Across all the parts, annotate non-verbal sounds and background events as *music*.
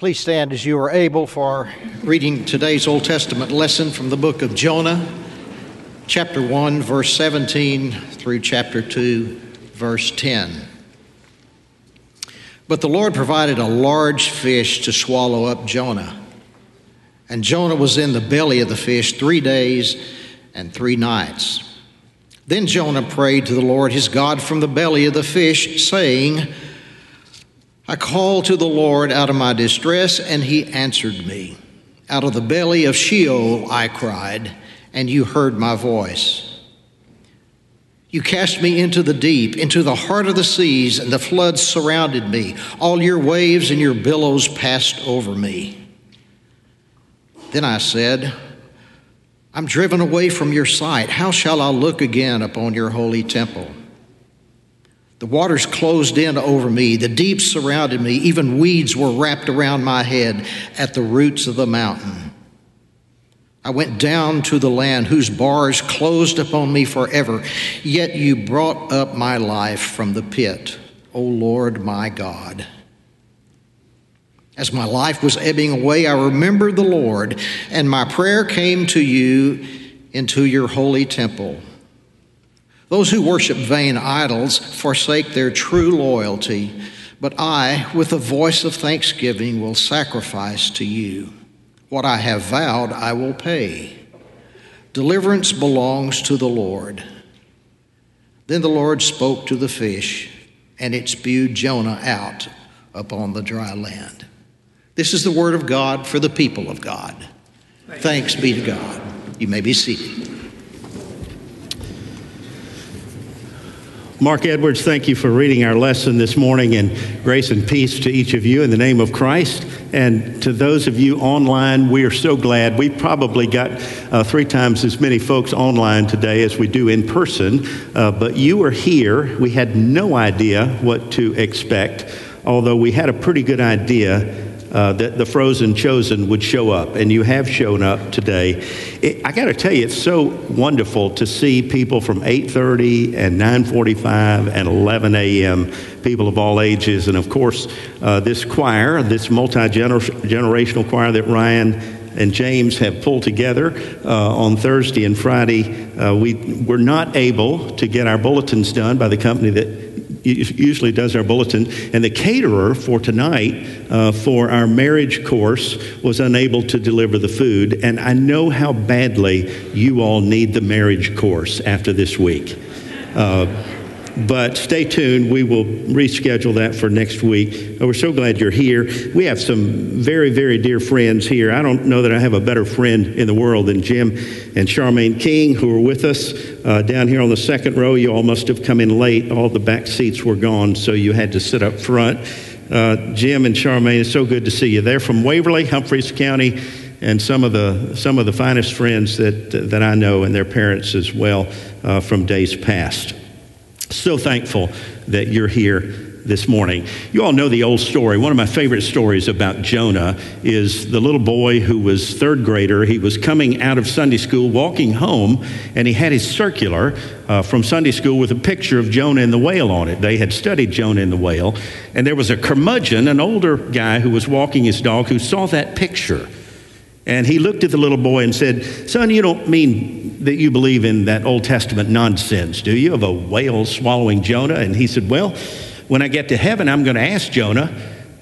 Please stand as you are able for reading today's Old Testament lesson from the book of Jonah, chapter 1, verse 17 through chapter 2, verse 10. But the Lord provided a large fish to swallow up Jonah. And Jonah was in the belly of the fish three days and three nights. Then Jonah prayed to the Lord his God from the belly of the fish, saying, I called to the Lord out of my distress, and he answered me. Out of the belly of Sheol I cried, and you heard my voice. You cast me into the deep, into the heart of the seas, and the floods surrounded me. All your waves and your billows passed over me. Then I said, I'm driven away from your sight. How shall I look again upon your holy temple? The waters closed in over me, the deep surrounded me, even weeds were wrapped around my head at the roots of the mountain. I went down to the land whose bars closed upon me forever, yet you brought up my life from the pit, O Lord my God. As my life was ebbing away, I remembered the Lord, and my prayer came to you into your holy temple. Those who worship vain idols forsake their true loyalty, but I, with a voice of thanksgiving, will sacrifice to you. What I have vowed, I will pay. Deliverance belongs to the Lord. Then the Lord spoke to the fish, and it spewed Jonah out upon the dry land. This is the word of God for the people of God. Thanks be to God. You may be seated. Mark Edwards, thank you for reading our lesson this morning, and grace and peace to each of you in the name of Christ. And to those of you online, we are so glad. We probably got uh, three times as many folks online today as we do in person, uh, but you are here. We had no idea what to expect, although we had a pretty good idea uh, that the frozen chosen would show up, and you have shown up today. It, I got to tell you, it's so wonderful to see people from 8:30 and 9:45 and 11 a.m. People of all ages, and of course, uh, this choir, this multi-generational choir that Ryan and James have pulled together uh, on Thursday and Friday. Uh, we were not able to get our bulletins done by the company that usually does our bulletin, and the caterer for tonight uh, for our marriage course was unable to deliver the food. And I know how badly you all need the marriage course after this week. Uh, but stay tuned. We will reschedule that for next week. We're so glad you're here. We have some very, very dear friends here. I don't know that I have a better friend in the world than Jim and Charmaine King, who are with us uh, down here on the second row. You all must have come in late. All the back seats were gone, so you had to sit up front. Uh, Jim and Charmaine, it's so good to see you. They're from Waverly, Humphreys County, and some of the some of the finest friends that that I know, and their parents as well uh, from days past. So thankful that you're here this morning. You all know the old story. One of my favorite stories about Jonah is the little boy who was third grader. He was coming out of Sunday school, walking home, and he had his circular uh, from Sunday school with a picture of Jonah and the whale on it. They had studied Jonah and the whale, and there was a curmudgeon, an older guy who was walking his dog, who saw that picture. And he looked at the little boy and said, Son, you don't mean that you believe in that Old Testament nonsense, do you, of a whale swallowing Jonah? And he said, Well, when I get to heaven, I'm going to ask Jonah.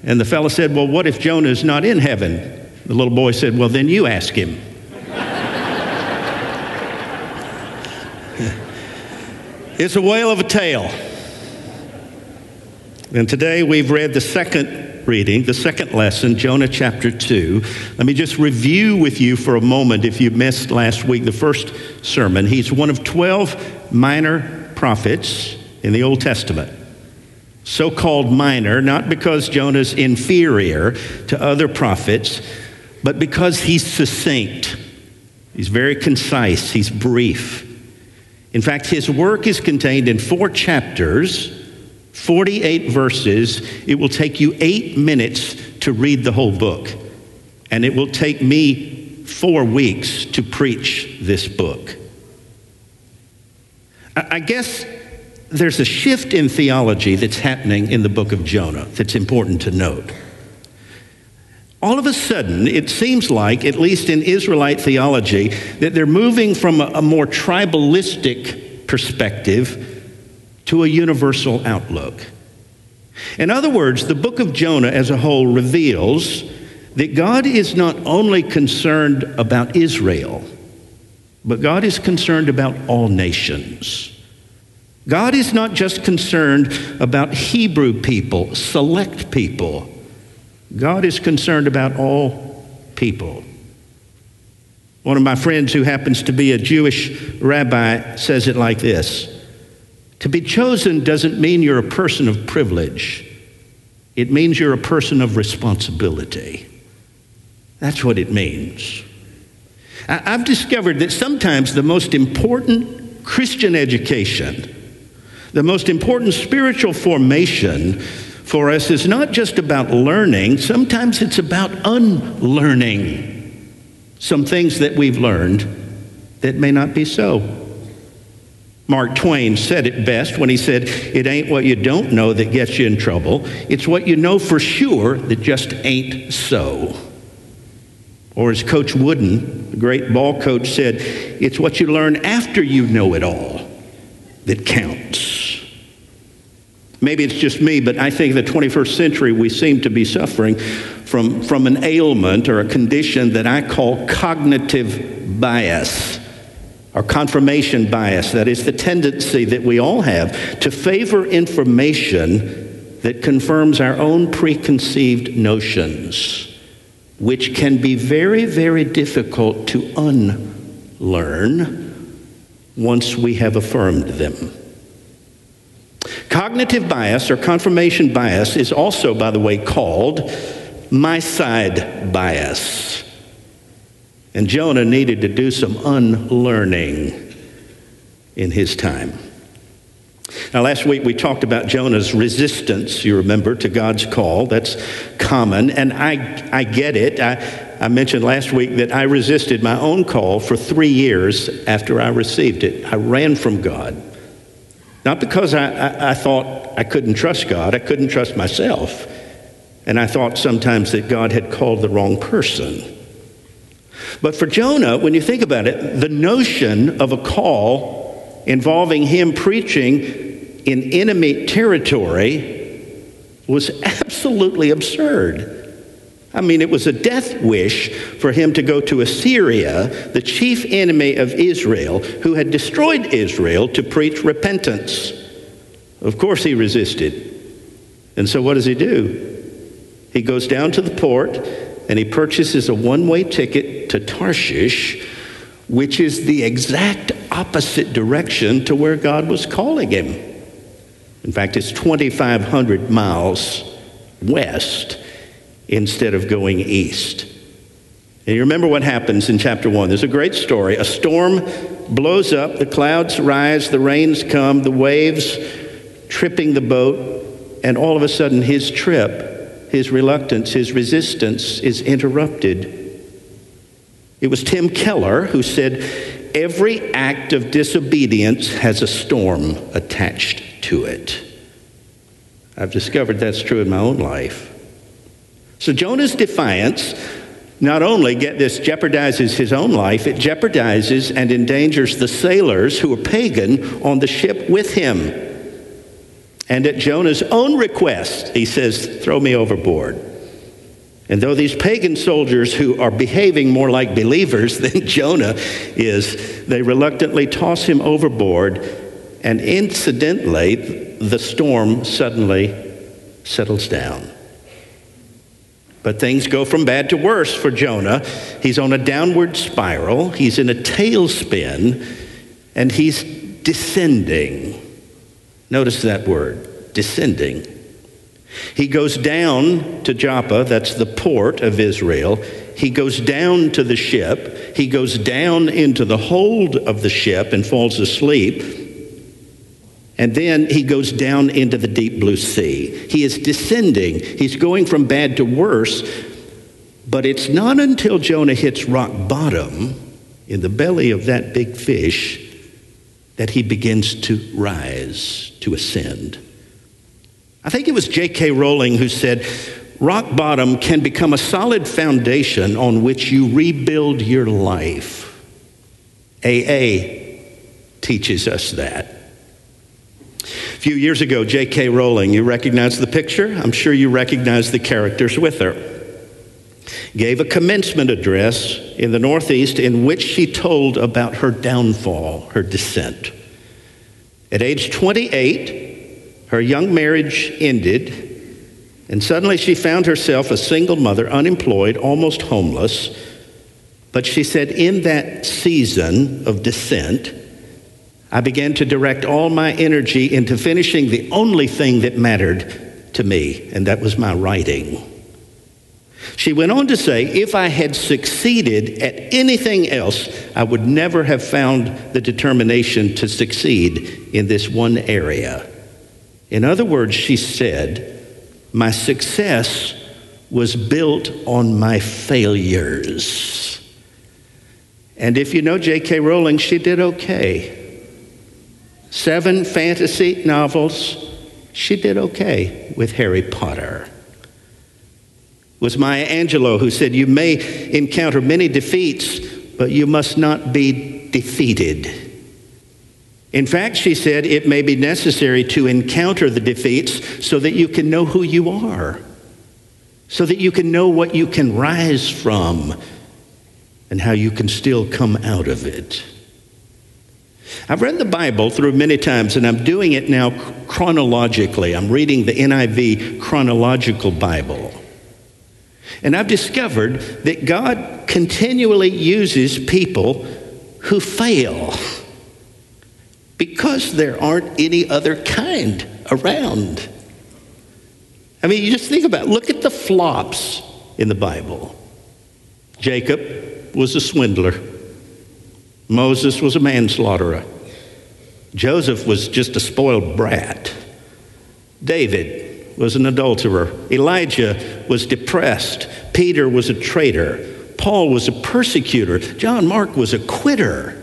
And the fellow said, Well, what if Jonah is not in heaven? The little boy said, Well, then you ask him. *laughs* it's a whale of a tale. And today we've read the second reading, the second lesson, Jonah chapter 2. Let me just review with you for a moment if you missed last week the first sermon. He's one of 12 minor prophets in the Old Testament. So called minor, not because Jonah's inferior to other prophets, but because he's succinct. He's very concise, he's brief. In fact, his work is contained in four chapters 48 verses. It will take you eight minutes to read the whole book. And it will take me four weeks to preach this book. I guess there's a shift in theology that's happening in the book of Jonah that's important to note. All of a sudden, it seems like, at least in Israelite theology, that they're moving from a, more tribalistic perspective to a universal outlook. In other words, the book of Jonah as a whole reveals that God is not only concerned about Israel, but God is concerned about all nations. God is not just concerned about Hebrew people, select people. God is concerned about all people. One of my friends who happens to be a Jewish rabbi says it like this To be chosen doesn't mean you're a person of privilege, it means you're a person of responsibility. That's what it means. I've discovered that sometimes the most important Christian education, the most important spiritual formation for us is not just about learning, sometimes it's about unlearning some things that we've learned that may not be so. Mark Twain said it best when he said, It ain't what you don't know that gets you in trouble, it's what you know for sure that just ain't so. Or as Coach Wooden, the great ball coach, said, It's what you learn after you know it all that counts. Maybe it's just me, but I think the 21st century we seem to be suffering from, from an ailment or a condition that I call cognitive bias or confirmation bias. That is the tendency that we all have to favor information that confirms our own preconceived notions, which can be very, very difficult to unlearn once we have affirmed them. Cognitive bias or confirmation bias is also, by the way, called my side bias. And Jonah needed to do some unlearning in his time. Now, last week we talked about Jonah's resistance, you remember, to God's call. That's common, and I, I get it. I, I mentioned last week that I resisted my own call for three years after I received it. I ran from God. Not because I, I, I thought I couldn't trust God, I couldn't trust myself. And I thought sometimes that God had called the wrong person. But for Jonah, when you think about it, the notion of a call involving him preaching in enemy territory was absolutely absurd. I mean, it was a death wish for him to go to Assyria, the chief enemy of Israel, who had destroyed Israel, to preach repentance. Of course, he resisted. And so, what does he do? He goes down to the port and he purchases a one way ticket to Tarshish, which is the exact opposite direction to where God was calling him. In fact, it's 2,500 miles west instead of going east. And you remember what happens in chapter 1. There's a great story. A storm blows up, the clouds rise, the rains come, the waves tripping the boat, and all of a sudden his trip, his reluctance, his resistance is interrupted. It was Tim Keller who said, Every act of disobedience has a storm attached to it. I've discovered that's true in my own life. So Jonah's defiance not only, get this, jeopardizes his own life, it jeopardizes and endangers the sailors who are pagan on the ship with him. And at Jonah's own request, he says, Throw me overboard. And though these pagan soldiers who are behaving more like believers *laughs* than Jonah is, they reluctantly toss him overboard, and incidentally, the storm suddenly settles down. But things go from bad to worse for Jonah. He's on a downward spiral, he's in a tailspin, and he's descending. Notice that word, descending. He goes down to Joppa, that's the port of Israel. He goes down to the ship. He goes down into the hold of the ship and falls asleep. And then he goes down into the deep blue sea. He is descending, he's going from bad to worse. But it's not until Jonah hits rock bottom in the belly of that big fish that he begins to rise, to ascend. I think it was J.K. Rowling who said, rock bottom can become a solid foundation on which you rebuild your life. AA teaches us that. A few years ago, J.K. Rowling, you recognize the picture? I'm sure you recognize the characters with her. Gave a commencement address in the Northeast in which she told about her downfall, her descent. At age 28, her young marriage ended, and suddenly she found herself a single mother, unemployed, almost homeless. But she said, in that season of descent, I began to direct all my energy into finishing the only thing that mattered to me, and that was my writing. She went on to say, if I had succeeded at anything else, I would never have found the determination to succeed in this one area. In other words, she said, my success was built on my failures. And if you know J.K. Rowling, she did okay. Seven fantasy novels, she did okay with Harry Potter. Was Maya Angelou who said, You may encounter many defeats, but you must not be defeated. In fact, she said, it may be necessary to encounter the defeats so that you can know who you are, so that you can know what you can rise from and how you can still come out of it. I've read the Bible through many times, and I'm doing it now chronologically. I'm reading the NIV chronological Bible. And I've discovered that God continually uses people who fail because there aren't any other kind around. I mean, you just think about it. Look at the flops in the Bible. Jacob was a swindler. Moses was a manslaughterer. Joseph was just a spoiled brat. David was an adulterer. Elijah was depressed. Peter was a traitor. Paul was a persecutor. John Mark was a quitter.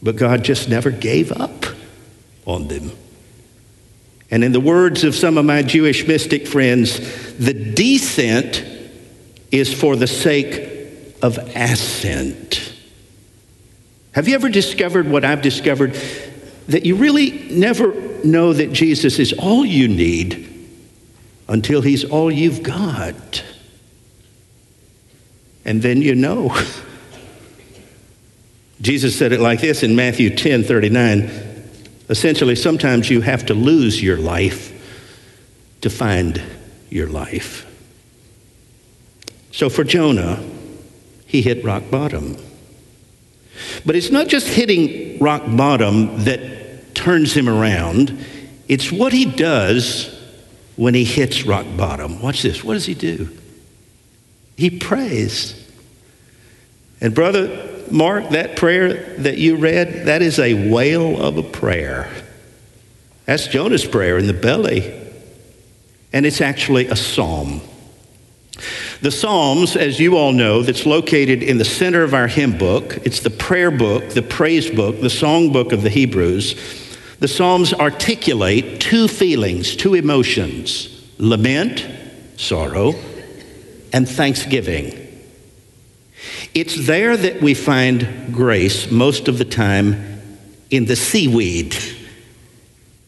But God just never gave up on them. And in the words of some of my Jewish mystic friends, the descent is for the sake of ascent. Have you ever discovered what I've discovered? That you really never know that Jesus is all you need until he's all you've got. And then you know. *laughs* Jesus said it like this in Matthew 10 39. Essentially, sometimes you have to lose your life to find your life. So for Jonah, he hit rock bottom. But it's not just hitting rock bottom that turns him around, it's what he does when he hits rock bottom. Watch this. What does he do? He prays. And, brother, Mark, that prayer that you read, that is a whale of a prayer. That's Jonah's prayer in the belly. And it's actually a psalm. The Psalms, as you all know, that's located in the center of our hymn book. It's the prayer book, the praise book, the song book of the Hebrews. The Psalms articulate two feelings, two emotions lament, sorrow, and thanksgiving. It's there that we find grace most of the time in the seaweed.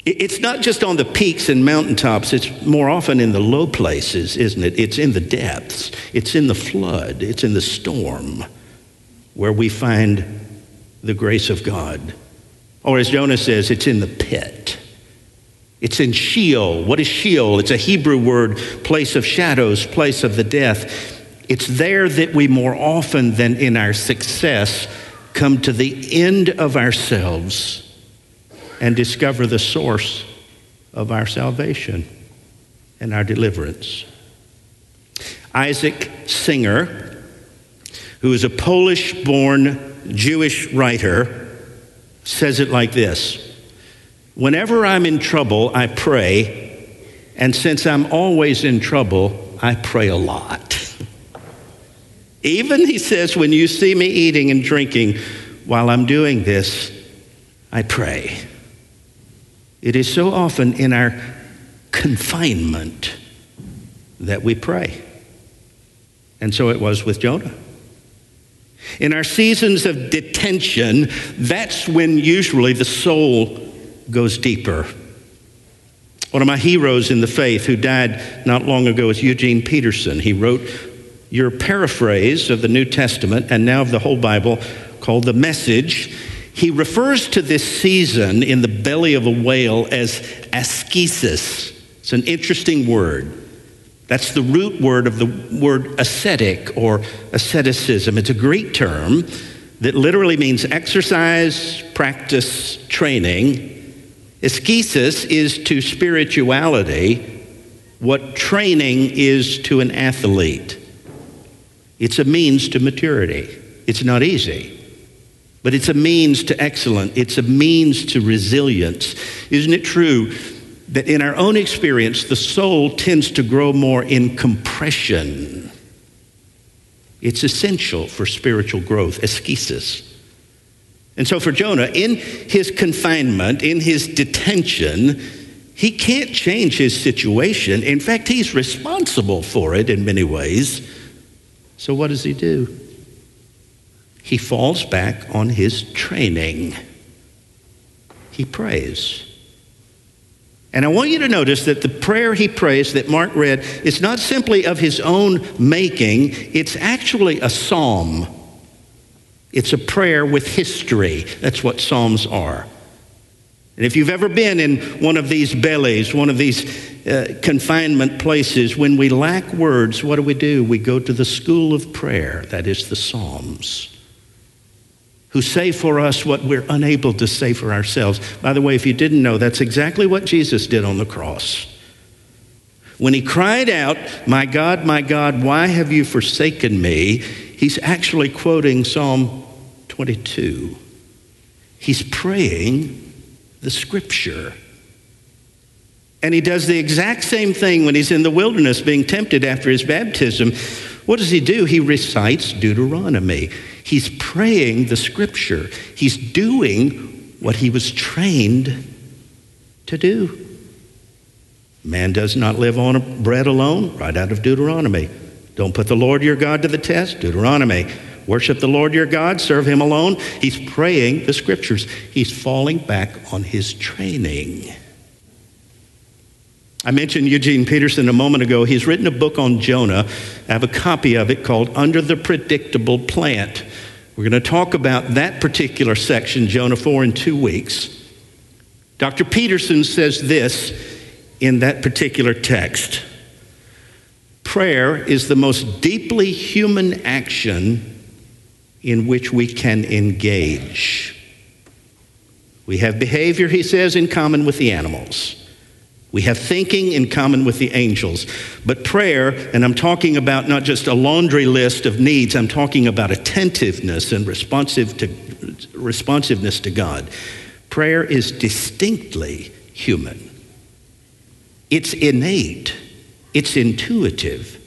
It's not just on the peaks and mountaintops, it's more often in the low places, isn't it? It's in the depths, it's in the flood, it's in the storm where we find the grace of God. Or as Jonah says, it's in the pit. It's in Sheol. What is Sheol? It's a Hebrew word, place of shadows, place of the death. It's there that we more often than in our success come to the end of ourselves and discover the source of our salvation and our deliverance. Isaac Singer, who is a Polish born Jewish writer, says it like this Whenever I'm in trouble, I pray, and since I'm always in trouble, I pray a lot. *laughs* Even, he says, when you see me eating and drinking while I'm doing this, I pray. It is so often in our confinement that we pray. And so it was with Jonah. In our seasons of detention, that's when usually the soul goes deeper. One of my heroes in the faith who died not long ago is Eugene Peterson. He wrote your paraphrase of the New Testament and now of the whole Bible called The Message. He refers to this season in the belly of a whale as ascesis. It's an interesting word. That's the root word of the word ascetic or asceticism. It's a Greek term that literally means exercise, practice, training. Ascesis is to spirituality what training is to an athlete. It's a means to maturity. It's not easy, but it's a means to excellence. It's a means to resilience. Isn't it true that in our own experience, the soul tends to grow more in compression? It's essential for spiritual growth, ascesis. And so for Jonah, in his confinement, in his detention, he can't change his situation. In fact, he's responsible for it in many ways. So, what does he do? He falls back on his training. He prays. And I want you to notice that the prayer he prays that Mark read is not simply of his own making, it's actually a psalm. It's a prayer with history. That's what psalms are. And if you've ever been in one of these bellies, one of these uh, confinement places, when we lack words, what do we do? We go to the school of prayer, that is the Psalms, who say for us what we're unable to say for ourselves. By the way, if you didn't know, that's exactly what Jesus did on the cross. When he cried out, My God, my God, why have you forsaken me? He's actually quoting Psalm 22. He's praying the scripture. And he does the exact same thing when he's in the wilderness being tempted after his baptism. What does he do? He recites Deuteronomy. He's praying the scripture. He's doing what he was trained to do. Man does not live on bread alone, right out of Deuteronomy. Don't put the Lord your God to the test, Deuteronomy. Worship the Lord your God, serve him alone. He's praying the scriptures. He's falling back on his training. I mentioned Eugene Peterson a moment ago. He's written a book on Jonah. I have a copy of it called Under the Predictable Plant. We're going to talk about that particular section, Jonah 4, in two weeks. Dr. Peterson says this in that particular text Prayer is the most deeply human action in which we can engage. We have behavior, he says, in common with the animals. We have thinking in common with the angels. But prayer, and I'm talking about not just a laundry list of needs, I'm talking about attentiveness and responsive to, responsiveness to God. Prayer is distinctly human. It's innate, it's intuitive.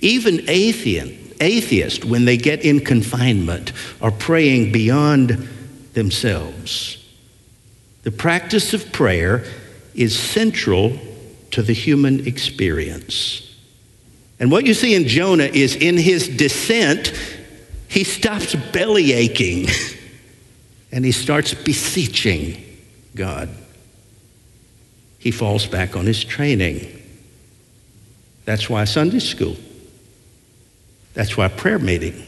Even atheist, atheists, when they get in confinement, are praying beyond themselves. The practice of prayer is central to the human experience. And what you see in Jonah is in his descent, he stops belly aching *laughs* and he starts beseeching God. He falls back on his training. That's why Sunday school. That's why prayer meeting.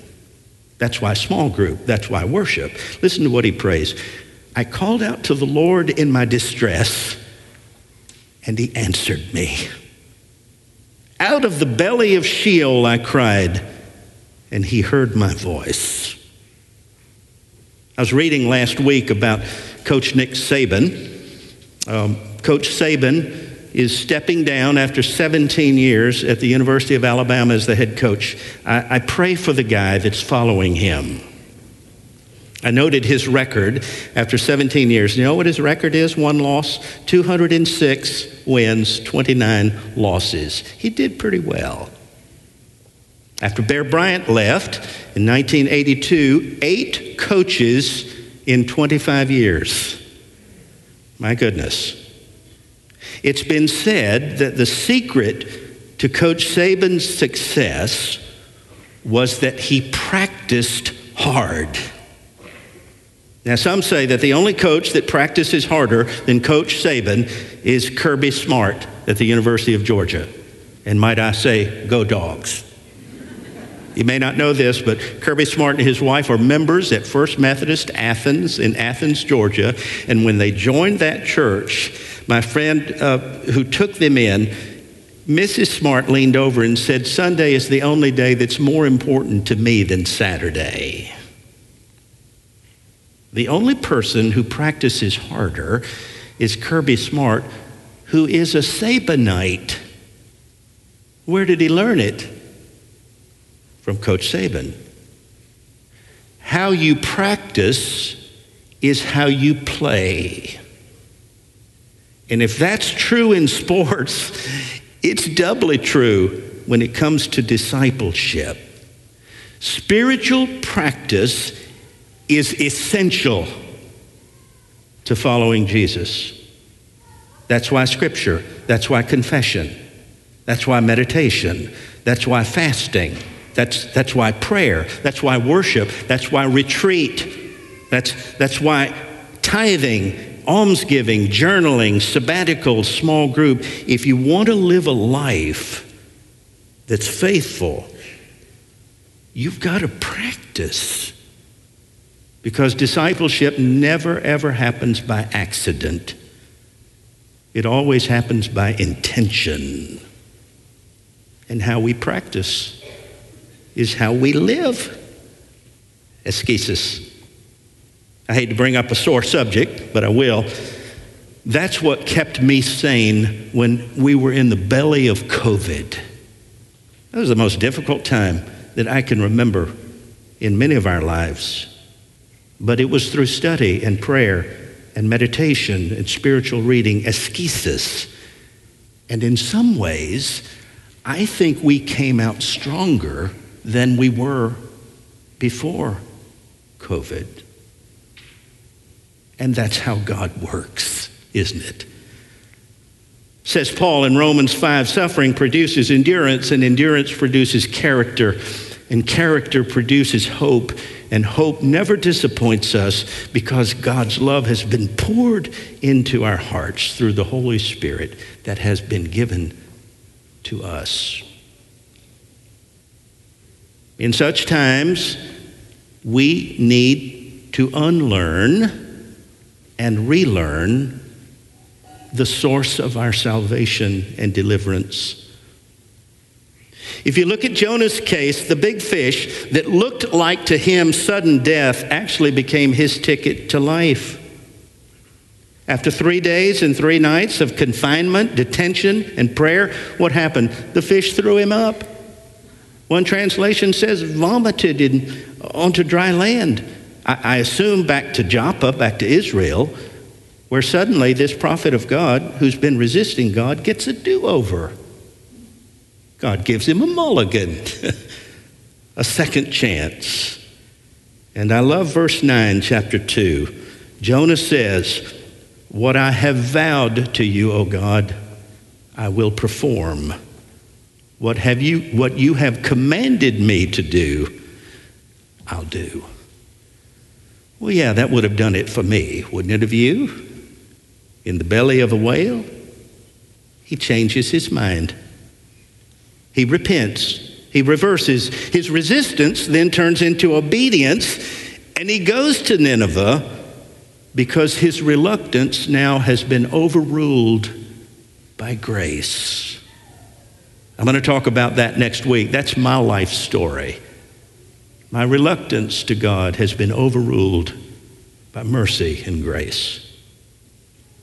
That's why small group. That's why worship. Listen to what he prays. I called out to the Lord in my distress, and he answered me. Out of the belly of Sheol I cried, and he heard my voice. I was reading last week about Coach Nick Saban. Um, Coach Saban is stepping down after 17 years at the University of Alabama as the head coach. I, I pray for the guy that's following him. I noted his record after 17 years. You know what his record is? One loss, 206 wins, 29 losses. He did pretty well. After Bear Bryant left in 1982, eight coaches in 25 years. My goodness. It's been said that the secret to Coach Saban's success was that he practiced hard. Now, some say that the only coach that practices harder than Coach Saban is Kirby Smart at the University of Georgia. And might I say, go dogs. You may not know this, but Kirby Smart and his wife are members at First Methodist Athens in Athens, Georgia. And when they joined that church, my friend uh, who took them in, Mrs. Smart leaned over and said, Sunday is the only day that's more important to me than Saturday. The only person who practices harder is Kirby Smart, who is a Sabanite. Where did he learn it? From Coach Saban. How you practice is how you play. And if that's true in sports, *laughs* it's doubly true when it comes to discipleship. Spiritual practice is essential to following Jesus. That's why scripture, that's why confession, that's why meditation, that's why fasting, that's, that's why prayer, that's why worship, that's why retreat, that's, that's why tithing, almsgiving, journaling, sabbatical, small group, if you want to live a life that's faithful, you've got to practice. Because discipleship never, ever happens by accident. It always happens by intention. And how we practice is how we live. Ascesis. I hate to bring up a sore subject, but I will. That's what kept me sane when we were in the belly of COVID. That was the most difficult time that I can remember in many of our lives. But it was through study and prayer and meditation and spiritual reading, ascesis. And in some ways, I think we came out stronger than we were before COVID. And that's how God works, isn't it? Says Paul in Romans 5 suffering produces endurance, and endurance produces character, and character produces hope. And hope never disappoints us because God's love has been poured into our hearts through the Holy Spirit that has been given to us. In such times, we need to unlearn and relearn the source of our salvation and deliverance. If you look at Jonah's case, the big fish that looked like to him sudden death actually became his ticket to life. After three days and three nights of confinement, detention, and prayer, what happened? The fish threw him up. One translation says vomited in, onto dry land. I, I assume back to Joppa, back to Israel, where suddenly this prophet of God, who's been resisting God, gets a do over. God gives him a mulligan, *laughs* a second chance. And I love verse 9, chapter 2. Jonah says, What I have vowed to you, O God, I will perform. What, have you, what you have commanded me to do, I'll do. Well, yeah, that would have done it for me, wouldn't it have you? In the belly of a whale? He changes his mind. He repents. He reverses. His resistance then turns into obedience, and he goes to Nineveh because his reluctance now has been overruled by grace. I'm going to talk about that next week. That's my life story. My reluctance to God has been overruled by mercy and grace.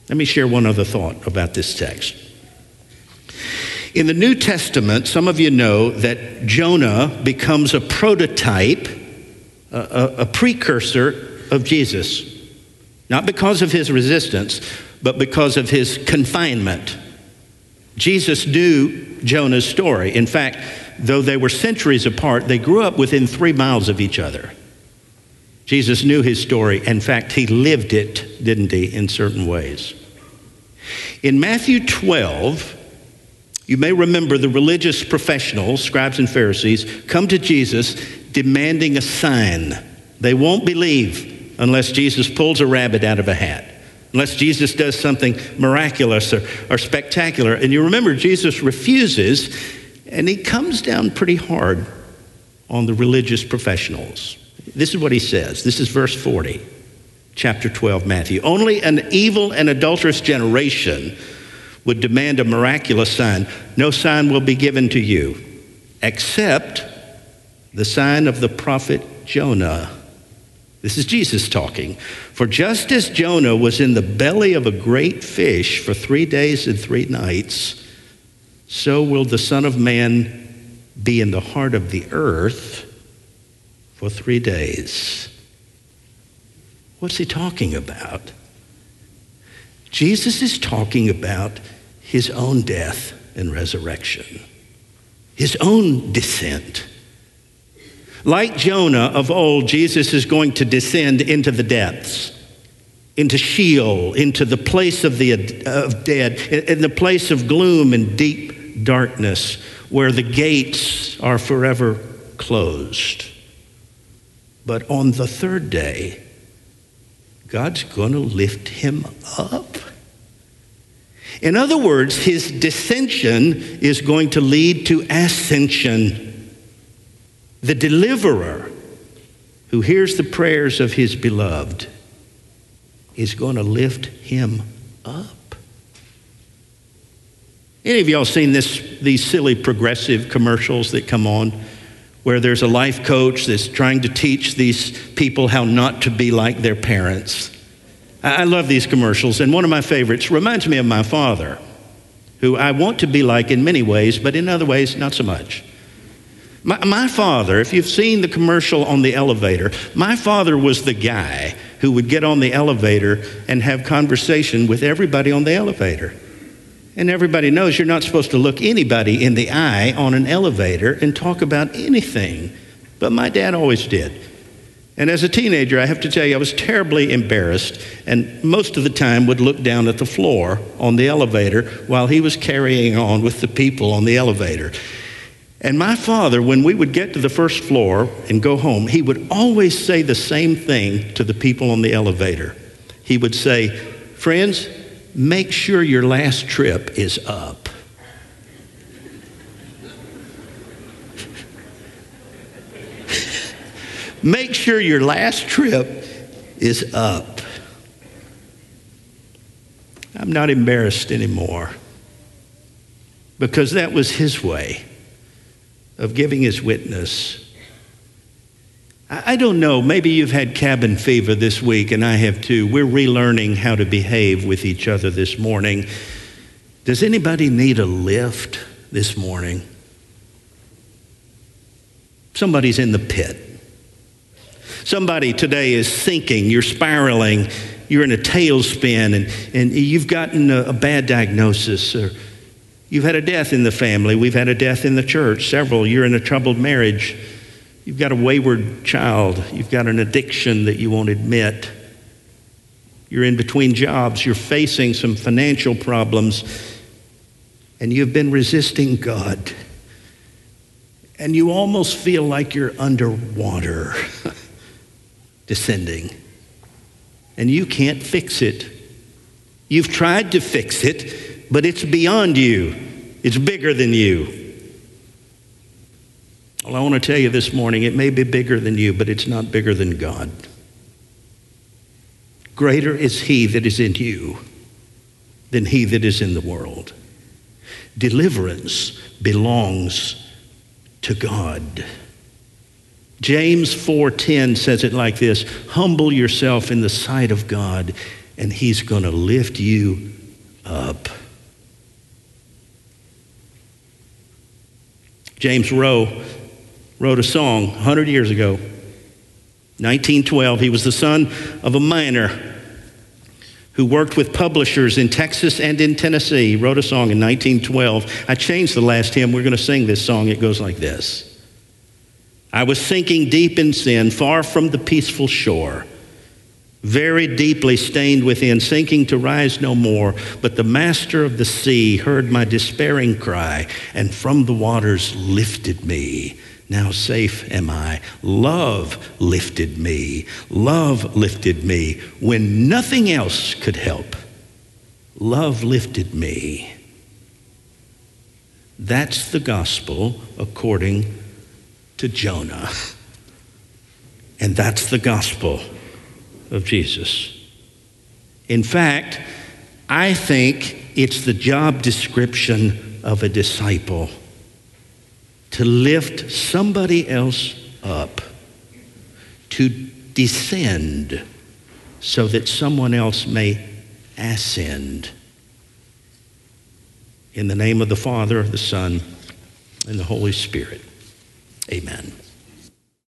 Let me share one other thought about this text. In the New Testament, some of you know that Jonah becomes a prototype, a, a, precursor of Jesus. Not because of his resistance, but because of his confinement. Jesus knew Jonah's story. In fact, though they were centuries apart, they grew up within three miles of each other. Jesus knew his story. In fact, he lived it, didn't he, in certain ways. In Matthew 12, You may remember the religious professionals, scribes and Pharisees, come to Jesus demanding a sign. They won't believe unless Jesus pulls a rabbit out of a hat, unless Jesus does something miraculous or, or spectacular. And you remember, Jesus refuses, and he comes down pretty hard on the religious professionals. This is what he says. This is verse 40, chapter 12, Matthew. Only an evil and adulterous generation would demand a miraculous sign. No sign will be given to you except the sign of the prophet Jonah. This is Jesus talking. For just as Jonah was in the belly of a great fish for three days and three nights, so will the Son of Man be in the heart of the earth for three days. What's he talking about? Jesus is talking about his own death and resurrection, his own descent. Like Jonah of old, Jesus is going to descend into the depths, into Sheol, into the place of the of dead, in the place of gloom and deep darkness, where the gates are forever closed. But on the third day, God's going to lift him up. In other words, his descension is going to lead to ascension the deliverer who hears the prayers of his beloved is going to lift him up. Any of y'all seen this, these silly progressive commercials that come on where there's a life coach that's trying to teach these people how not to be like their parents? I love these commercials, and one of my favorites reminds me of my father, who I want to be like in many ways, but in other ways, not so much. My, my father, if you've seen the commercial on the elevator, my father was the guy who would get on the elevator and have conversation with everybody on the elevator. And everybody knows you're not supposed to look anybody in the eye on an elevator and talk about anything. But my dad always did. And as a teenager, I have to tell you, I was terribly embarrassed and most of the time would look down at the floor on the elevator while he was carrying on with the people on the elevator. And my father, when we would get to the first floor and go home, he would always say the same thing to the people on the elevator. He would say, Friends, make sure your last trip is up. Make sure your last trip is up. I'm not embarrassed anymore because that was his way of giving his witness. I don't know, maybe you've had cabin fever this week, and I have too. We're relearning how to behave with each other this morning. Does anybody need a lift this morning? Somebody's in the pit. Somebody today is sinking, you're spiraling, you're in a tailspin, and, and you've gotten a, a bad diagnosis or You've had a death in the family. We've had a death in the church, several. You're in a troubled marriage. You've got a wayward child. You've got an addiction that you won't admit. You're in between jobs. You're facing some financial problems. And you've been resisting God. And you almost feel like you're underwater, *laughs* descending. And you can't fix it. You've tried to fix it but it's beyond you, it's bigger than you. Well, I want to tell you this morning it may be bigger than you, but it's not bigger than God. Greater is He that is in you than He that is in the world. Deliverance belongs to God. James 4:10 says it like this, humble yourself in the sight of God and he's going to lift you up. James Rowe wrote a song 100 years ago, 1912. He was the son of a miner who worked with publishers in Texas and in Tennessee. He wrote a song in 1912. I changed the last hymn. We're going to sing this song. It goes like this I was sinking deep in sin, far from the peaceful shore. very deeply stained within, sinking to rise no more. But the master of the sea heard my despairing cry, and from the waters lifted me. Now safe am I. Love lifted me. Love lifted me when nothing else could help. Love lifted me. That's the gospel according to Jonah. And that's the gospel of Jesus. In fact, I think it's the job description of a disciple to lift somebody else up, to descend so that someone else may ascend. In the name of the Father, the Son, and the Holy Spirit. Amen.